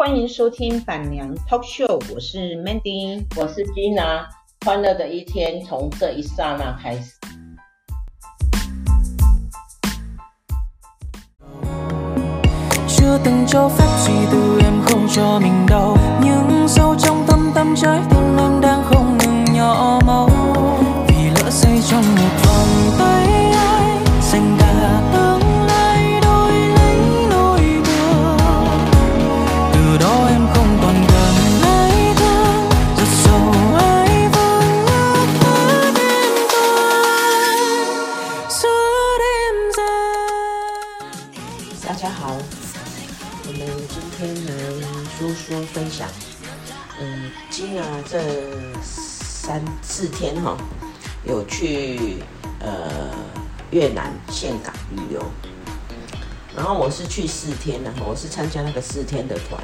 欢迎收听板娘 Talk Show，我是 Mandy，我是 Gina，欢乐的一天从这一刹那开始。大家好我们今天来说说分享嗯今啊这三四天哈，有去呃越南岘港旅游，然后我是去四天的，我是参加那个四天的团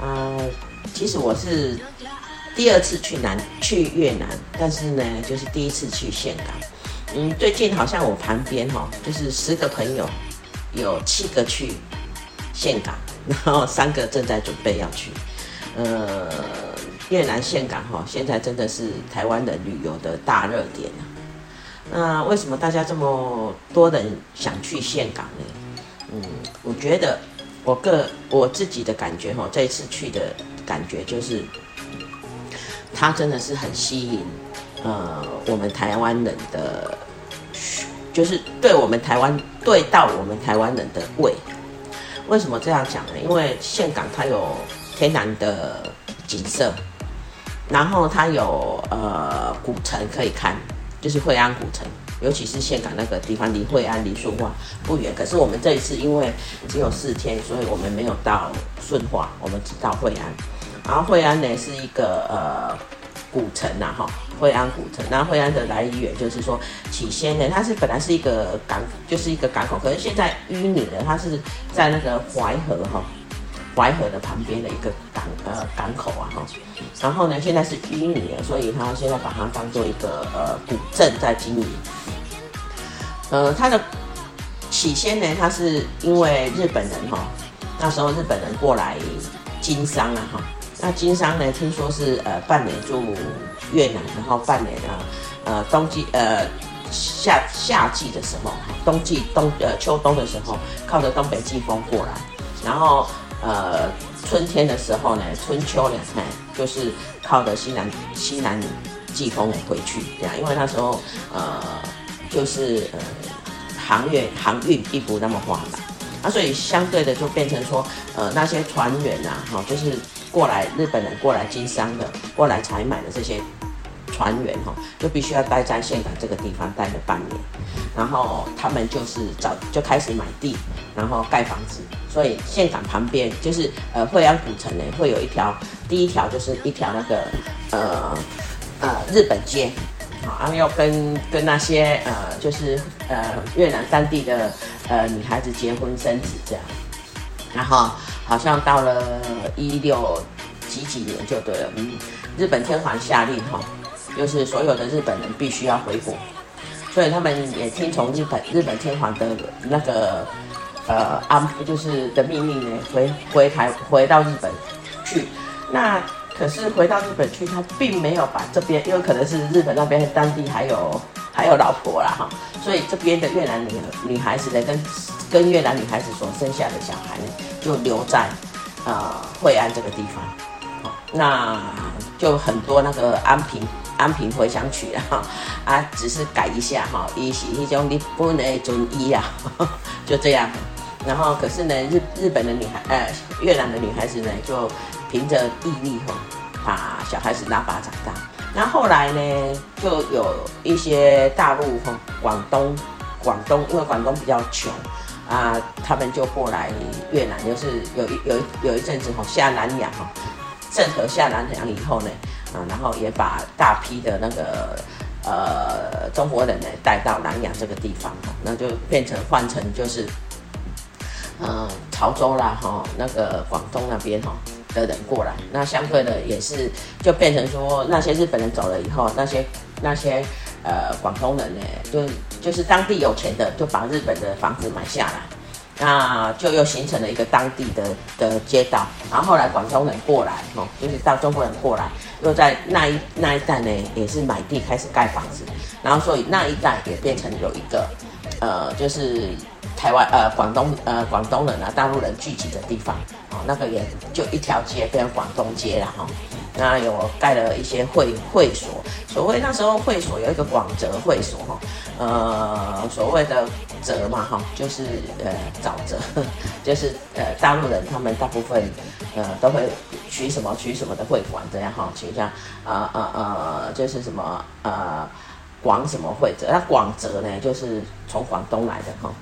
啊、呃。其实我是第二次去南去越南，但是呢，就是第一次去岘港。嗯，最近好像我旁边哈，就是十个朋友，有七个去岘港，然后三个正在准备要去，呃。越南岘港哈，现在真的是台湾的旅游的大热点。那为什么大家这么多人想去岘港呢？嗯，我觉得我个我自己的感觉哈，这一次去的感觉就是，它真的是很吸引呃我们台湾人的，就是对我们台湾对到我们台湾人的胃。为什么这样讲呢？因为岘港它有天然的景色。然后它有呃古城可以看，就是惠安古城，尤其是岘港那个地方离惠安离顺化不远。可是我们这一次因为只有四天，所以我们没有到顺化，我们只到惠安。然后惠安呢是一个呃古城呐哈，惠安古城。那惠安的来源就是说，起先呢它是本来是一个港，就是一个港口，可是现在淤泥了，它是在那个淮河哈。淮河的旁边的一个港呃港口啊哈，然后呢，现在是淤泥了，所以他现在把它当做一个呃古镇在经营。呃，它的起先呢，它是因为日本人哈，那时候日本人过来经商啊哈，那经商呢，听说是呃半年住越南，然后半年啊呃冬季呃夏夏季的时候，冬季冬呃秋冬的时候，靠着东北季风过来，然后。呃，春天的时候呢，春秋两看就是靠着西南西南季风回去，这样，因为那时候呃，就是呃，航运航运并不那么发达，啊，所以相对的就变成说，呃，那些船员呐，哈，就是过来日本人过来经商的，过来采买的这些。船员哈，就必须要待在岘港这个地方待了半年，然后他们就是早就开始买地，然后盖房子。所以岘港旁边就是呃惠安古城呢，会有一条第一条就是一条那个呃呃日本街，好，然后要跟跟那些呃就是呃越南当地的呃女孩子结婚生子这样，然后好像到了一六几几年就对了，嗯，日本天皇下令哈。就是所有的日本人必须要回国，所以他们也听从日本日本天皇的那个呃安，就是的命令呢，回回台回到日本去。那可是回到日本去，他并没有把这边，因为可能是日本那边当地还有还有老婆啦哈，所以这边的越南女女孩子呢，跟跟越南女孩子所生下的小孩呢，就留在呃惠安这个地方。那就很多那个安平。安平回响曲啊，啊，只是改一下哈，一是一种日本的中医啊，就这样。然后可是呢，日日本的女孩，呃，越南的女孩子呢，就凭着毅力哈，把小孩子拉拔长大。那后，来呢，就有一些大陆哈，广东，广东因为广东比较穷啊，他们就过来越南，就是有一有一有一阵子哈下南洋哈，郑和下南洋以后呢。啊，然后也把大批的那个呃中国人呢带到南洋这个地方，那就变成换成就是，呃潮州啦哈，那个广东那边哈的人过来，那相对的也是就变成说那些日本人走了以后，那些那些呃广东人呢，就就是当地有钱的就把日本的房子买下来，那就又形成了一个当地的的街道。然后后来广东人过来，哦，就是到中国人过来，又在那一那一带呢，也是买地开始盖房子。然后所以那一带也变成有一个，呃，就是台湾呃广东呃广东人啊大陆人聚集的地方。那个也就一条街变成广东街了哈。那有盖了一些会会所，所谓那时候会所有一个广泽会所哈，呃，所谓的泽嘛哈，就是呃沼泽，就是呃大陆人他们大部分呃都会取什么取什么的会馆这样哈，取像啊啊啊，就是什么呃广什么会泽，那广泽呢就是从广东来的哈。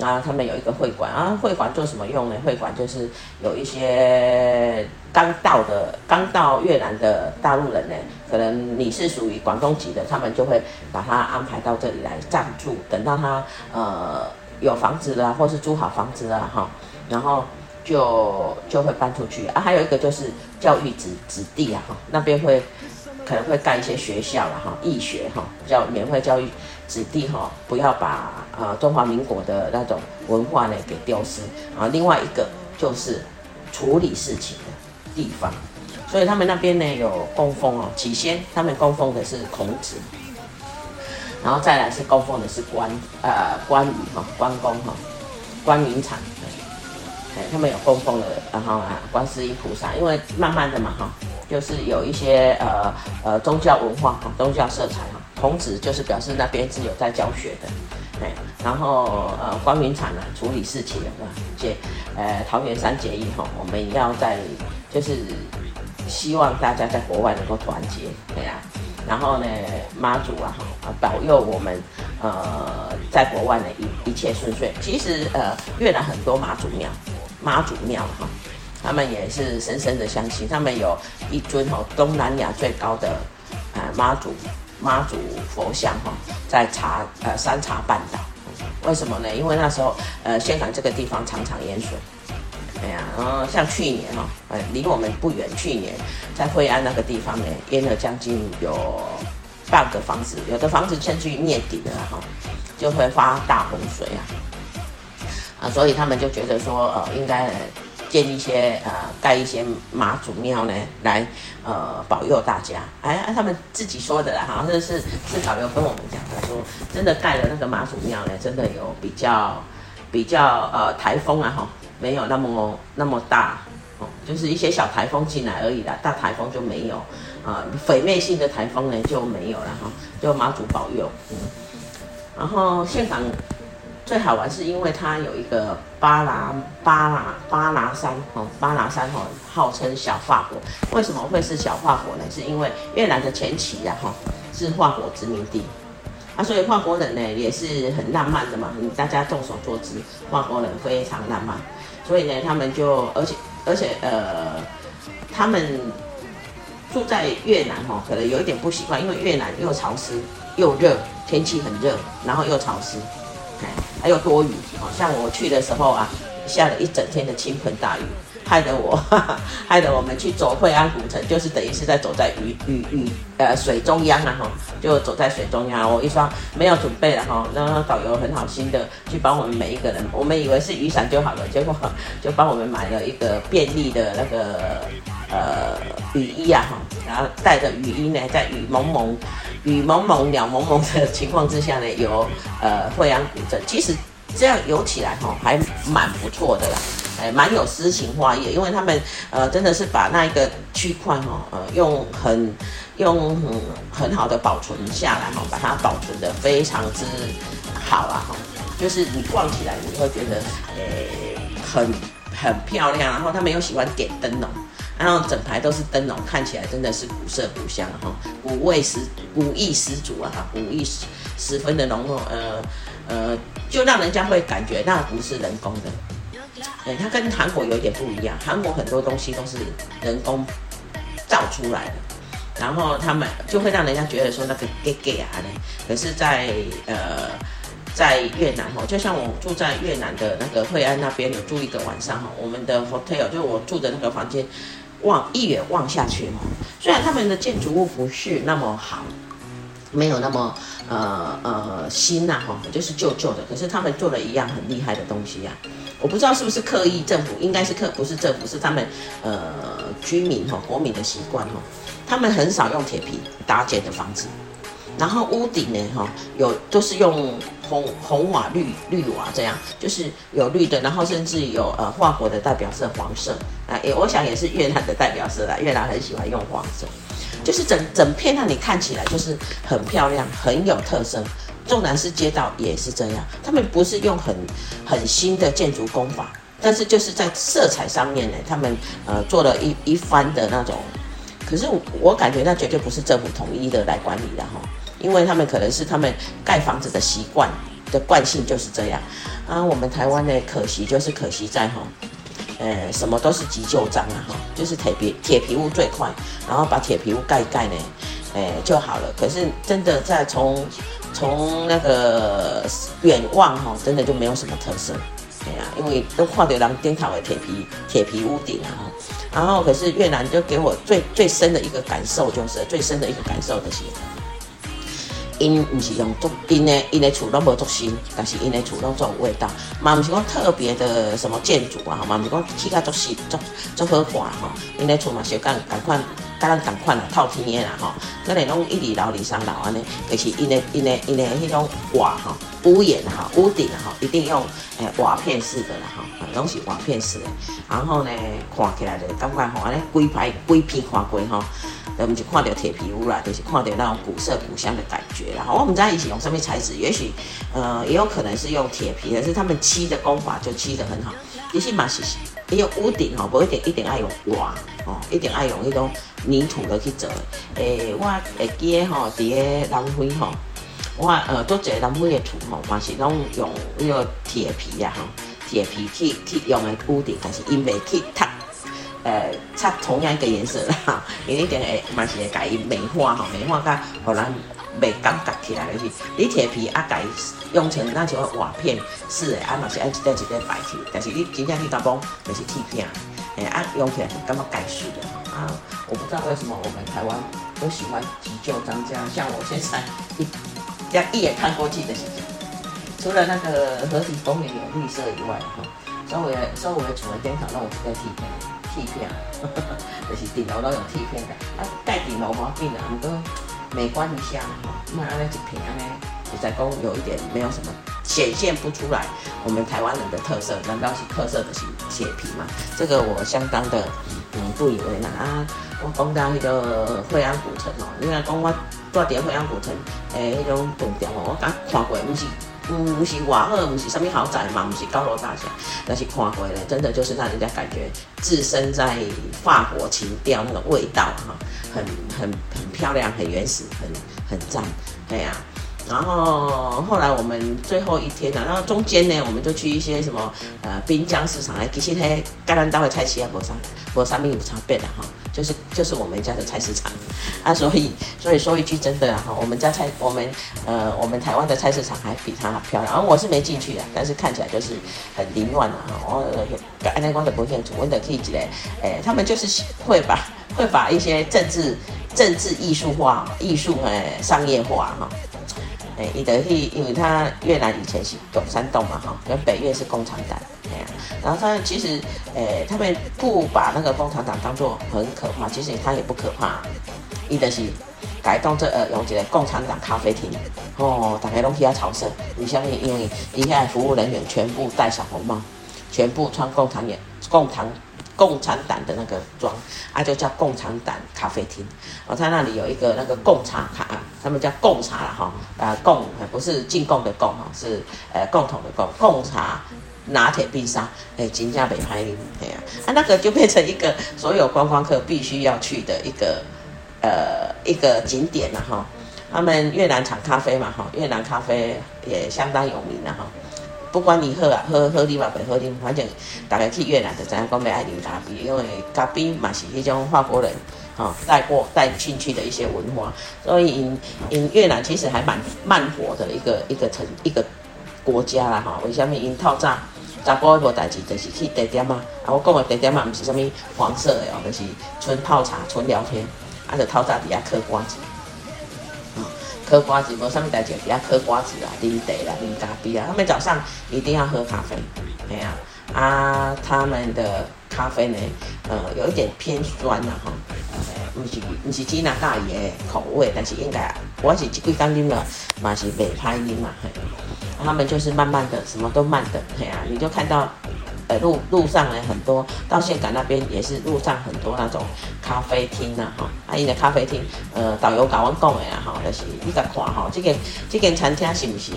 啊，他们有一个会馆啊，会馆做什么用呢？会馆就是有一些刚到的、刚到越南的大陆人呢，可能你是属于广东籍的，他们就会把他安排到这里来暂住，等到他呃有房子了，或是租好房子了哈，然后就就会搬出去啊。还有一个就是教育子子弟啊，哈，那边会可能会盖一些学校了哈，义学哈，叫免费教育。子弟哈，不要把、呃、中华民国的那种文化呢给丢失啊。另外一个就是处理事情的地方，所以他们那边呢有供奉哦。起先他们供奉的是孔子，然后再来是供奉的是关呃关羽哈关公哈关云长，哎他们有供奉的，然后啊观世音菩萨，因为慢慢的嘛哈，就是有一些呃呃宗教文化哈宗教色彩哈。孔子就是表示那边是有在教学的，哎，然后呃，关云长呢处理事情的，且呃桃园三结义哈，我们要在就是希望大家在国外能够团结，对、啊，然后呢妈祖啊哈保佑我们呃在国外呢一一切顺遂。其实呃越南很多妈祖庙，妈祖庙哈，他们也是深深的相信，他们有一尊哦东南亚最高的啊妈祖。妈祖佛像哈，在茶呃三茶半岛，为什么呢？因为那时候呃峴港这个地方常常淹水，哎呀，然后像去年哈，呃离我们不远，去年在惠安那个地方呢，淹了将近有半个房子，有的房子甚至于灭顶了哈，就会发大洪水啊，啊，所以他们就觉得说呃应该。建一些呃，盖一些妈祖庙呢，来呃保佑大家。哎，他们自己说的啦，好像是是导游跟我们讲的，说真的盖了那个妈祖庙呢，真的有比较比较呃台风啊哈，没有那么那么大哦，就是一些小台风进来而已啦，大台风就没有啊，毁灭性的台风呢就没有了哈，就妈祖保佑。嗯，然后现场。最好玩是因为它有一个巴拿巴拿巴拿山哦，巴拿山哦，号称小法国。为什么会是小法国呢？是因为越南的前期呀哈是法国殖民地啊，所以法国人呢也是很浪漫的嘛。大家众所周知，法国人非常浪漫，所以呢他们就而且而且呃，他们住在越南哈，可能有一点不习惯，因为越南又潮湿又热，天气很热，然后又潮湿。还有多雨，好像我去的时候啊，下了一整天的倾盆大雨，害得我，哈 哈害得我们去走惠安古城，就是等于是在走在雨雨雨呃水中央啊哈，就走在水中央。我一双没有准备了哈，那导游很好心的去帮我们每一个人，我们以为是雨伞就好了，结果就帮我们买了一个便利的那个呃雨衣啊哈，然后带着雨衣呢，在雨蒙蒙。雨蒙蒙、鸟蒙蒙的情况之下呢，游呃惠安古镇，其实这样游起来哈，还蛮不错的啦，哎，蛮有诗情画意，因为他们呃真的是把那一个区块哈，呃用很用很很好的保存下来哈，把它保存得非常之好啊哈，就是你逛起来你会觉得诶很很漂亮，然后他们又喜欢点灯笼。然后整排都是灯笼，看起来真的是古色古香哈，古味十古意十足啊，古意十十分的浓厚，呃呃，就让人家会感觉那不是人工的，对，它跟韩国有点不一样，韩国很多东西都是人工造出来的，然后他们就会让人家觉得说那个 gay gay 啊，可是在呃在越南哈，就像我住在越南的那个惠安那边，有住一个晚上哈，我们的 hotel 就我住的那个房间。望一眼望下去哈，虽然他们的建筑物不是那么好，没有那么呃呃新呐哈，就是旧旧的，可是他们做了一样很厉害的东西呀、啊。我不知道是不是刻意政府，应该是刻不是政府，是他们呃居民哈国民的习惯哈，他们很少用铁皮搭建的房子。然后屋顶呢，哈，有都是用红红瓦绿绿瓦这样，就是有绿的，然后甚至有呃法国的代表色黄色啊，也我想也是越南的代表色啦，越南很喜欢用黄色，就是整整片让你看起来就是很漂亮，很有特色。纵然是街道也是这样，他们不是用很很新的建筑工法，但是就是在色彩上面呢，他们呃做了一一番的那种，可是我，我感觉那绝对不是政府统一的来管理的哈。因为他们可能是他们盖房子的习惯的惯性就是这样啊。我们台湾呢，可惜就是可惜在哈，呃，什么都是急救章啊哈，就是铁皮铁皮屋最快，然后把铁皮屋盖一盖呢，哎就好了。可是真的在从从那个远望哈，真的就没有什么特色，对呀，因为都看到人顶头的铁皮铁皮屋顶啊。然后可是越南就给我最最深的一个感受，就是最深的一个感受就是。因不是用竹，因诶因诶厝拢无足新，但是因诶厝拢总有味道，嘛毋是讲特别的什么建筑啊，嘛毋是讲起甲足新足足好看吼，因诶厝嘛小共共款，甲咱共款啦，透天诶啦吼，咱来拢一二楼、二三楼安尼，就是因诶因诶因诶迄种瓦吼，屋檐哈，屋顶哈，一定用诶瓦片式的啦吼，拢是瓦片式的，然后呢，看起来就感觉吼，安尼规排规片看过吼。我们就看到铁皮屋啦，就是看到那种古色古香的感觉。然后我们在一起用什么材质？也许，呃，也有可能是用铁皮，可是他们漆的工法就漆得很好。其实嘛是，也有屋顶哈，不一定一定爱用瓦哦，一定爱用那种泥土的去做。诶、我会记得吼，伫个南非吼，我呃都在南非的厝吼，嘛是拢用那个铁皮呀，哈，铁皮去去用的屋顶，但是因为去塌。呃，擦同样一个颜色啦，因为一定会嘛是会改美化哈，美化甲互人美感觉起来就是，你铁皮啊改用成那种瓦片是的，啊嘛是按一块一块摆起，但是你真正去打包就是铁片，诶啊用起来感觉改水的啊，我不知道为什么我们台湾都喜欢急救章这样，像我现在一这样一眼看过去的，除了那个河堤公园有绿色以外哈，稍微稍微除了电厂那种铁片。铁片，就是顶楼都有铁片的，啊盖顶楼毛病的，我们都美观一下哈。那安那一片安呢，就在讲有一点没有什么显现不出来我们台湾人的特色，难道是特色的是铁皮吗？这个我相当的嗯不以为然啊。我讲到那个惠安古城哦，你看讲我住在惠安古城诶，那种栋点哦，我刚看过，不是。不是瓦赫，不是上面豪宅嘛，不是高楼大厦，但是看回来真的就是让人家感觉置身在法国情调那个味道哈，很很很漂亮，很原始，很很赞，对呀、啊。然后后来我们最后一天呢，然后中间呢，我们就去一些什么呃滨江市场来，其实嘿，甘南岛的菜市也无啥，无啥物有差别的哈，就是就是我们家的菜市场啊，所以所以说一句真的哈，我们家菜我们呃我们台湾的菜市场还比它漂亮，然后我是没进去的，但是看起来就是很凌乱的哈，我安内光的不清楚，我的可以记得，哎，他们就是会把会把一些政治政治艺术化、艺术哎商业化哈。哎，伊的去，因为他越南以前是共产党嘛，哈，跟北越是共产党，哎呀，然后他其实，哎，他们不把那个共产党当作很可怕，其实他也不可怕，伊的是改动这呃，用这个共产党咖啡厅，哦，大家拢去遐朝圣，你相信？因为底下服务人员全部戴小红帽，全部穿共产党共产。共产党的那个装啊，就叫共产党咖啡厅。哦，他那里有一个那个贡茶卡，他们叫贡茶了哈。啊，贡不是进贡的贡哈，是呃共同的共。贡茶拿铁冰沙，哎，金价北排林，哎呀，啊那个就变成一个所有观光客必须要去的一个呃一个景点了哈。他们越南产咖啡嘛哈，越南咖啡也相当有名的哈。不管你喝啊，喝喝你嘛，不喝你，反正大家去越南就知影讲要爱啉咖啡，因为咖啡嘛是迄种法国人哈带过带进去的一些文化，所以因因越南其实还蛮慢火的一个一个城一个国家啦哈。为什么因透早查甫无代志，就是去地点嘛。啊，我讲的地点嘛，不是什么黄色的哦，就是纯泡茶、纯聊天，啊，就透早底下嗑瓜子。啊嗑瓜子，无啥物代志，比较嗑瓜子啊，啉茶啦，啉咖啡啊。他们早上一定要喝咖啡，哎呀，啊，他们的咖啡呢，呃，有一点偏酸呐，哈，不是不是吉拿大爷的口味，但是应该我是几几刚啉了，嘛是袂歹啉嘛，嘿，他们就是慢慢的，什么都慢的，嘿啊，你就看到。呃，路路上呢，很多到峴港那边也是路上很多那种咖啡厅呐，哈，啊，因为咖啡厅，呃，导游甲阮讲的啦，哈，就是你甲看哈，这间这间餐厅是不是，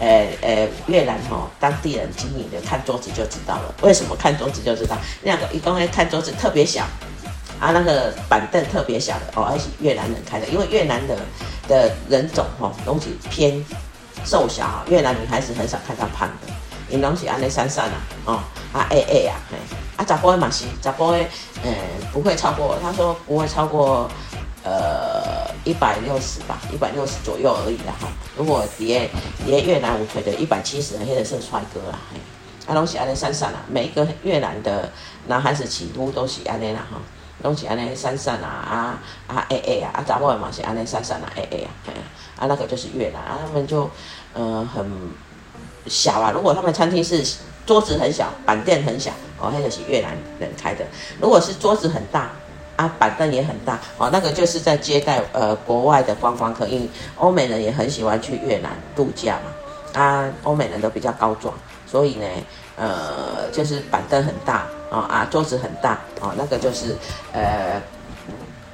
呃呃，越南哈当地人经营的，看桌子就知道了。为什么看桌子就知道？那个一公呢，看桌子特别小，啊，那个板凳特别小的哦，而且越南人开的，因为越南的的人种哈，东西偏瘦小，越南女孩子很少看到胖的。因拢是安尼散散啊，哦，啊 A A 啊，嘿，啊查甫的嘛是查甫的，呃，不会超过，他说不会超过，呃，一百六十吧，一百六十左右而已啦，哈。如果叠叠越南舞腿的一百七十，那个是帅哥啦，嘿，啊拢是安尼散散啊，每一个越南的男孩子几乎都是安尼啦，哈，拢是安尼散散啊，啊啊 A A 啊，啊查甫的嘛是安尼散散啊 A A 啊，嘿，啊那个就是越南，啊他们就，呃很。小啊，如果他们餐厅是桌子很小，板凳很小，哦，那个是越南人开的。如果是桌子很大，啊，板凳也很大，哦，那个就是在接待呃国外的观光客，因为欧美人也很喜欢去越南度假嘛，啊，欧美人都比较高壮，所以呢，呃，就是板凳很大，哦啊，桌子很大，哦，那个就是呃，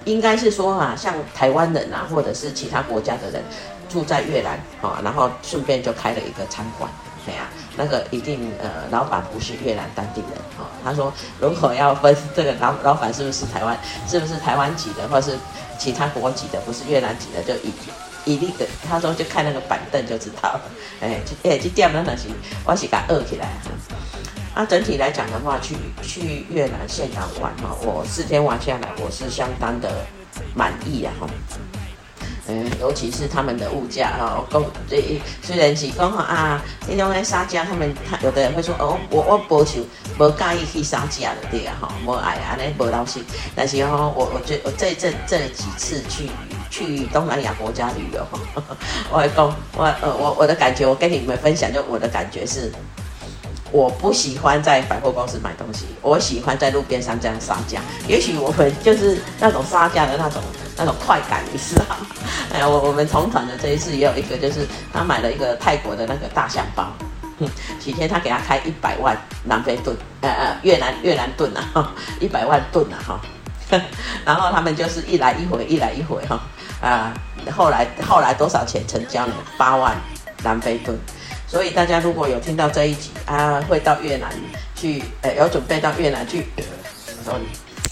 应该是说啊，像台湾人啊，或者是其他国家的人。住在越南啊，然后顺便就开了一个餐馆，对呀，那个一定呃，老板不是越南当地人啊。他说，如果要分这个老老板是不是台湾，是不是台湾籍的，或是其他国籍的，不是越南籍的，就一一律的。他说就看那个板凳就知道了。哎，哎，这店那东西我是给饿起来。啊，整体来讲的话，去去越南峴港玩哈，我四天玩下来，我是相当的满意啊哈。嗯，尤其是他们的物价哈，讲这虽然是讲啊，那种来杀价，他们他有的人会说哦，我我不求不介意去杀价的对啊哈，我爱啊那不高兴，但是哈，我我觉我这这这几次去去东南亚国家旅游哈，我讲我呃我我的感觉，我跟你们分享，就我的感觉是，我不喜欢在百货公司买东西，我喜欢在路边上这样杀价，也许我们就是那种杀价的那种。那种快感，你知道吗？哎，我我们同团的这一次也有一个，就是他买了一个泰国的那个大象包，几天他给他开一百万南非盾，呃呃越南越南盾啊，一百万盾啊哈，然后他们就是一来一回，一来一回哈，啊，后来后来多少钱成交呢？八万南非盾，所以大家如果有听到这一集啊，会到越南去，呃，有准备到越南去，说你。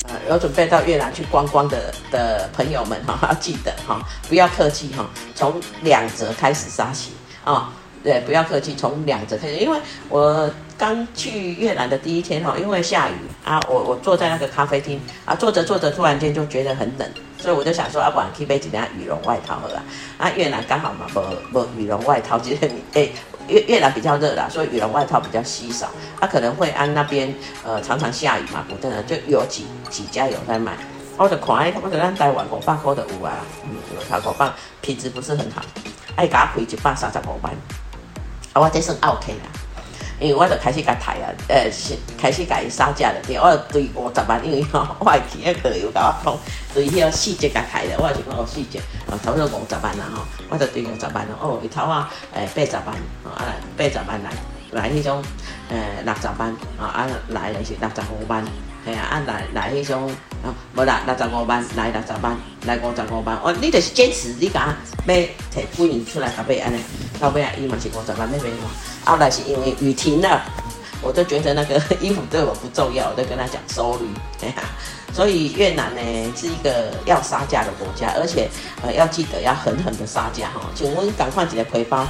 呃，有准备到越南去观光的的朋友们哈，要记得哈，不要客气哈，从两折开始杀起啊，对，不要客气，从两折开始，因为我刚去越南的第一天哈，因为下雨啊，我我坐在那个咖啡厅啊，坐着坐着，突然间就觉得很冷，所以我就想说，要不然可以背几件羽绒外套好了，啊，越南刚好嘛，不不羽绒外套，其实你哎。越越南比较热啦，所以羽绒外套比较稀少。他、啊、可能会安那边呃常常下雨嘛，不真的就有几几家有在卖。我就看，我就咱台湾五百块的有啊，嗯，有他五百，品质不是很好，爱给他亏一百三十五万。啊，我这算 OK 啦。因为我就开始甲抬啊，呃，是开始甲伊杀价了。对，我对五十万，因为吼，我还记得佢有甲我讲，对迄个四折甲抬了，我就讲哦四折，啊，差不多五十万啦吼，我就对五十万咯。哦，伊头啊，诶八十万，啊八十万来来迄种，诶六十万，啊啊来的是六十五万，系啊啊来来迄种，啊无啦六十五万来六十万来五十五万，哦，你就是坚持你甲要摕几年出来甲买安尼，到尾啊伊嘛是五十万要买我。后来是因为雨停了，我就觉得那个 衣服对我不重要，我就跟他讲收率。所以越南呢是一个要杀价的国家，而且呃要记得要狠狠的杀价哈。请问赶快一个背包，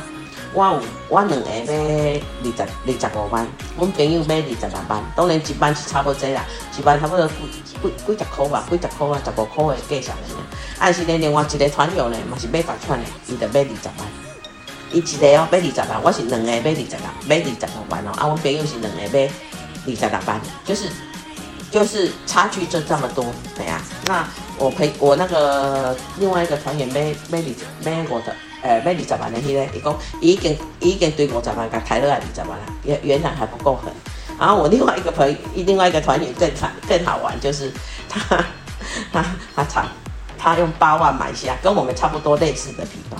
我有我两个买二十二十五万，我朋友买二十六万，当然一万是差不多啦，一万差不多几几几十块吧，几十块啊，十五块的价钱呢。但是呢，另外一个团友呢，嘛是买同款的，伊就买二十万。伊一个哦买二十万，我是两个买二十万，买二十六万哦。啊，我朋友是两个买二十六万，就是就是差距就这么多，对、啊。那我陪我那个另外一个团员买买二买我的，呃，买二十万的迄个，伊讲已经已经对五十万甲抬落来二十万了，原原来还不够狠。然后我另外一个朋友，另外一个团员更惨更好玩，就是他他他他他用八万买下跟我们差不多类似的皮包。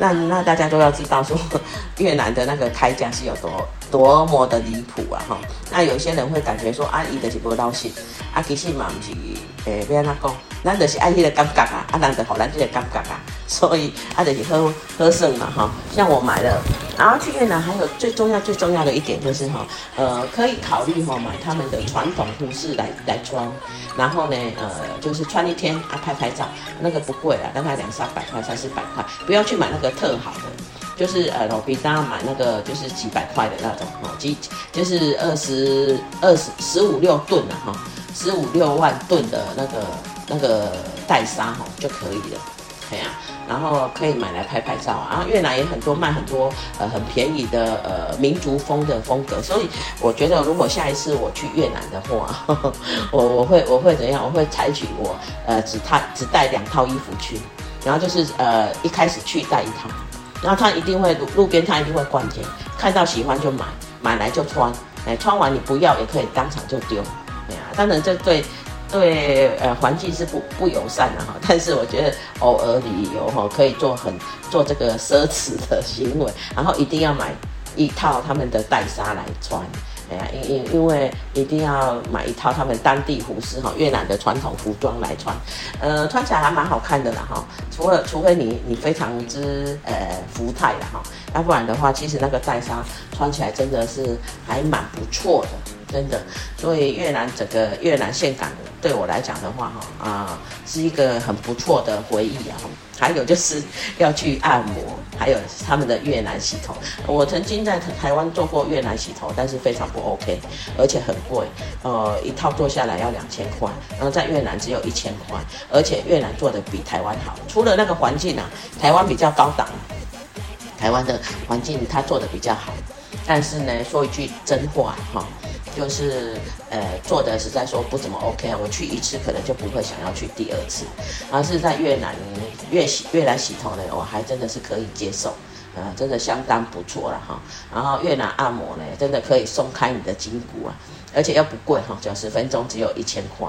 那那大家都要知道说，越南的那个开价是有多多么的离谱啊哈。那有些人会感觉说，啊，伊的是不高兴，啊，其实嘛不是，诶，要安怎讲？咱就是爱迄个感觉啊，啊，咱就好咱这个感觉啊。所以啊，就是喝喝剩嘛哈。像我买了，然后去越南还有最重要最重要的一点就是哈，呃，可以考虑哈买他们的传统服饰来来穿。然后呢，呃，就是穿一天啊，拍拍照，那个不贵啊，大概两三百块，三四百块，不要去买那个特好的，就是呃，我比大家买那个就是几百块的那种哈，几就是二十二十十五六吨的哈，十五六万吨的那个那个玳纱哈就可以了，对呀。然后可以买来拍拍照啊，越南也很多卖很多呃很便宜的呃民族风的风格，所以我觉得如果下一次我去越南的话，我我会我会怎样？我会采取我呃只带只带两套衣服去，然后就是呃一开始去带一套，然后他一定会路路边他一定会逛街，看到喜欢就买，买来就穿，哎穿完你不要也可以当场就丢，对呀，当然这对。对，呃，环境是不不友善的哈，但是我觉得偶尔旅游哈，可以做很做这个奢侈的行为，然后一定要买一套他们的玳纱来穿，哎呀，因因因为一定要买一套他们当地服饰哈，越南的传统服装来穿，呃，穿起来还蛮好看的啦哈，除了除非你你非常之呃福态的哈，要不然的话，其实那个玳纱穿起来真的是还蛮不错的。真的，所以越南整个越南岘港对我来讲的话，哈啊是一个很不错的回忆啊。还有就是要去按摩，还有他们的越南洗头。我曾经在台湾做过越南洗头，但是非常不 OK，而且很贵，呃，一套做下来要两千块，然后在越南只有一千块，而且越南做的比台湾好。除了那个环境啊，台湾比较高档，台湾的环境他做的比较好，但是呢，说一句真话哈。就是呃做的实在说不怎么 OK，我去一次可能就不会想要去第二次。而是在越南越洗越南洗头呢，我还真的是可以接受，呃，真的相当不错了哈。然后越南按摩呢，真的可以松开你的筋骨啊，而且又不贵哈，九十分钟只有一千块。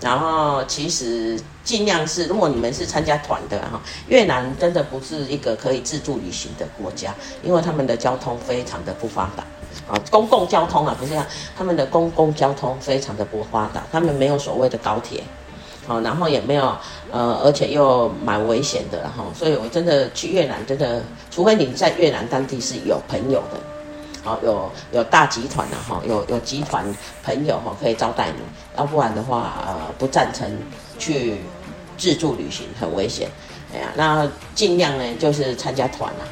然后其实尽量是，如果你们是参加团的哈，越南真的不是一个可以自助旅行的国家，因为他们的交通非常的不发达。啊，公共交通啊，不是这样，他们的公共交通非常的不发达，他们没有所谓的高铁，好，然后也没有，呃，而且又蛮危险的哈，所以我真的去越南，真的，除非你在越南当地是有朋友的，好，有有大集团的哈，有有集团朋友哈可以招待你，要不然的话，呃，不赞成去自助旅行，很危险，哎呀，那尽量呢就是参加团啊，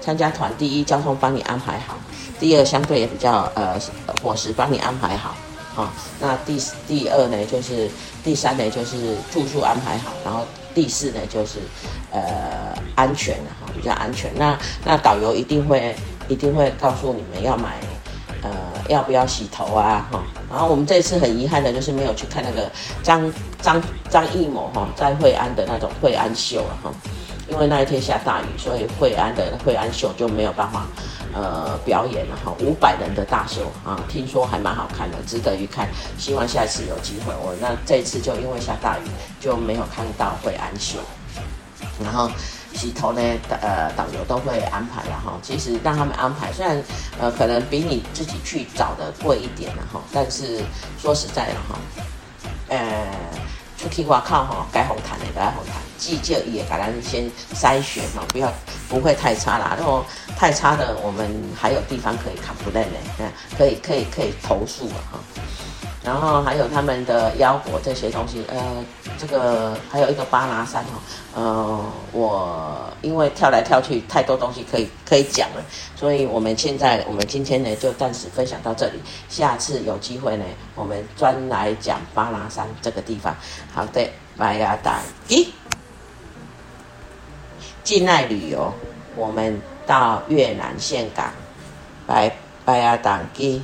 参加团，第一交通帮你安排好。第二，相对也比较呃，伙食帮你安排好，啊、那第第二呢，就是第三呢，就是住宿安排好，然后第四呢，就是呃安全哈，比较安全。那那导游一定会一定会告诉你们要买呃要不要洗头啊，哈、然后我们这次很遗憾的就是没有去看那个张张张艺谋哈在惠安的那种惠安秀了哈、哦，因为那一天下大雨，所以惠安的惠安秀就没有办法。呃，表演了哈，五百人的大秀啊，听说还蛮好看的，值得一看。希望下次有机会，我那这次就因为下大雨，就没有看到惠安秀。然后洗头呢，呃，导游都会安排了哈。其实让他们安排，虽然呃可能比你自己去找的贵一点了哈，但是说实在的哈，呃。出去外靠哈，该红毯的该红毯，记者也给咱先筛选嘛，不要不会太差啦。然后太差的，我们还有地方可以 complain 呢，可以可以可以投诉哈。然后还有他们的腰果这些东西，呃，这个还有一个巴拿山哦，呃，我因为跳来跳去太多东西可以可以讲了，所以我们现在我们今天呢就暂时分享到这里，下次有机会呢，我们专来讲巴拿山这个地方。好的，拜亚党一，境内旅游，我们到越南峴港，拜拜亚党一。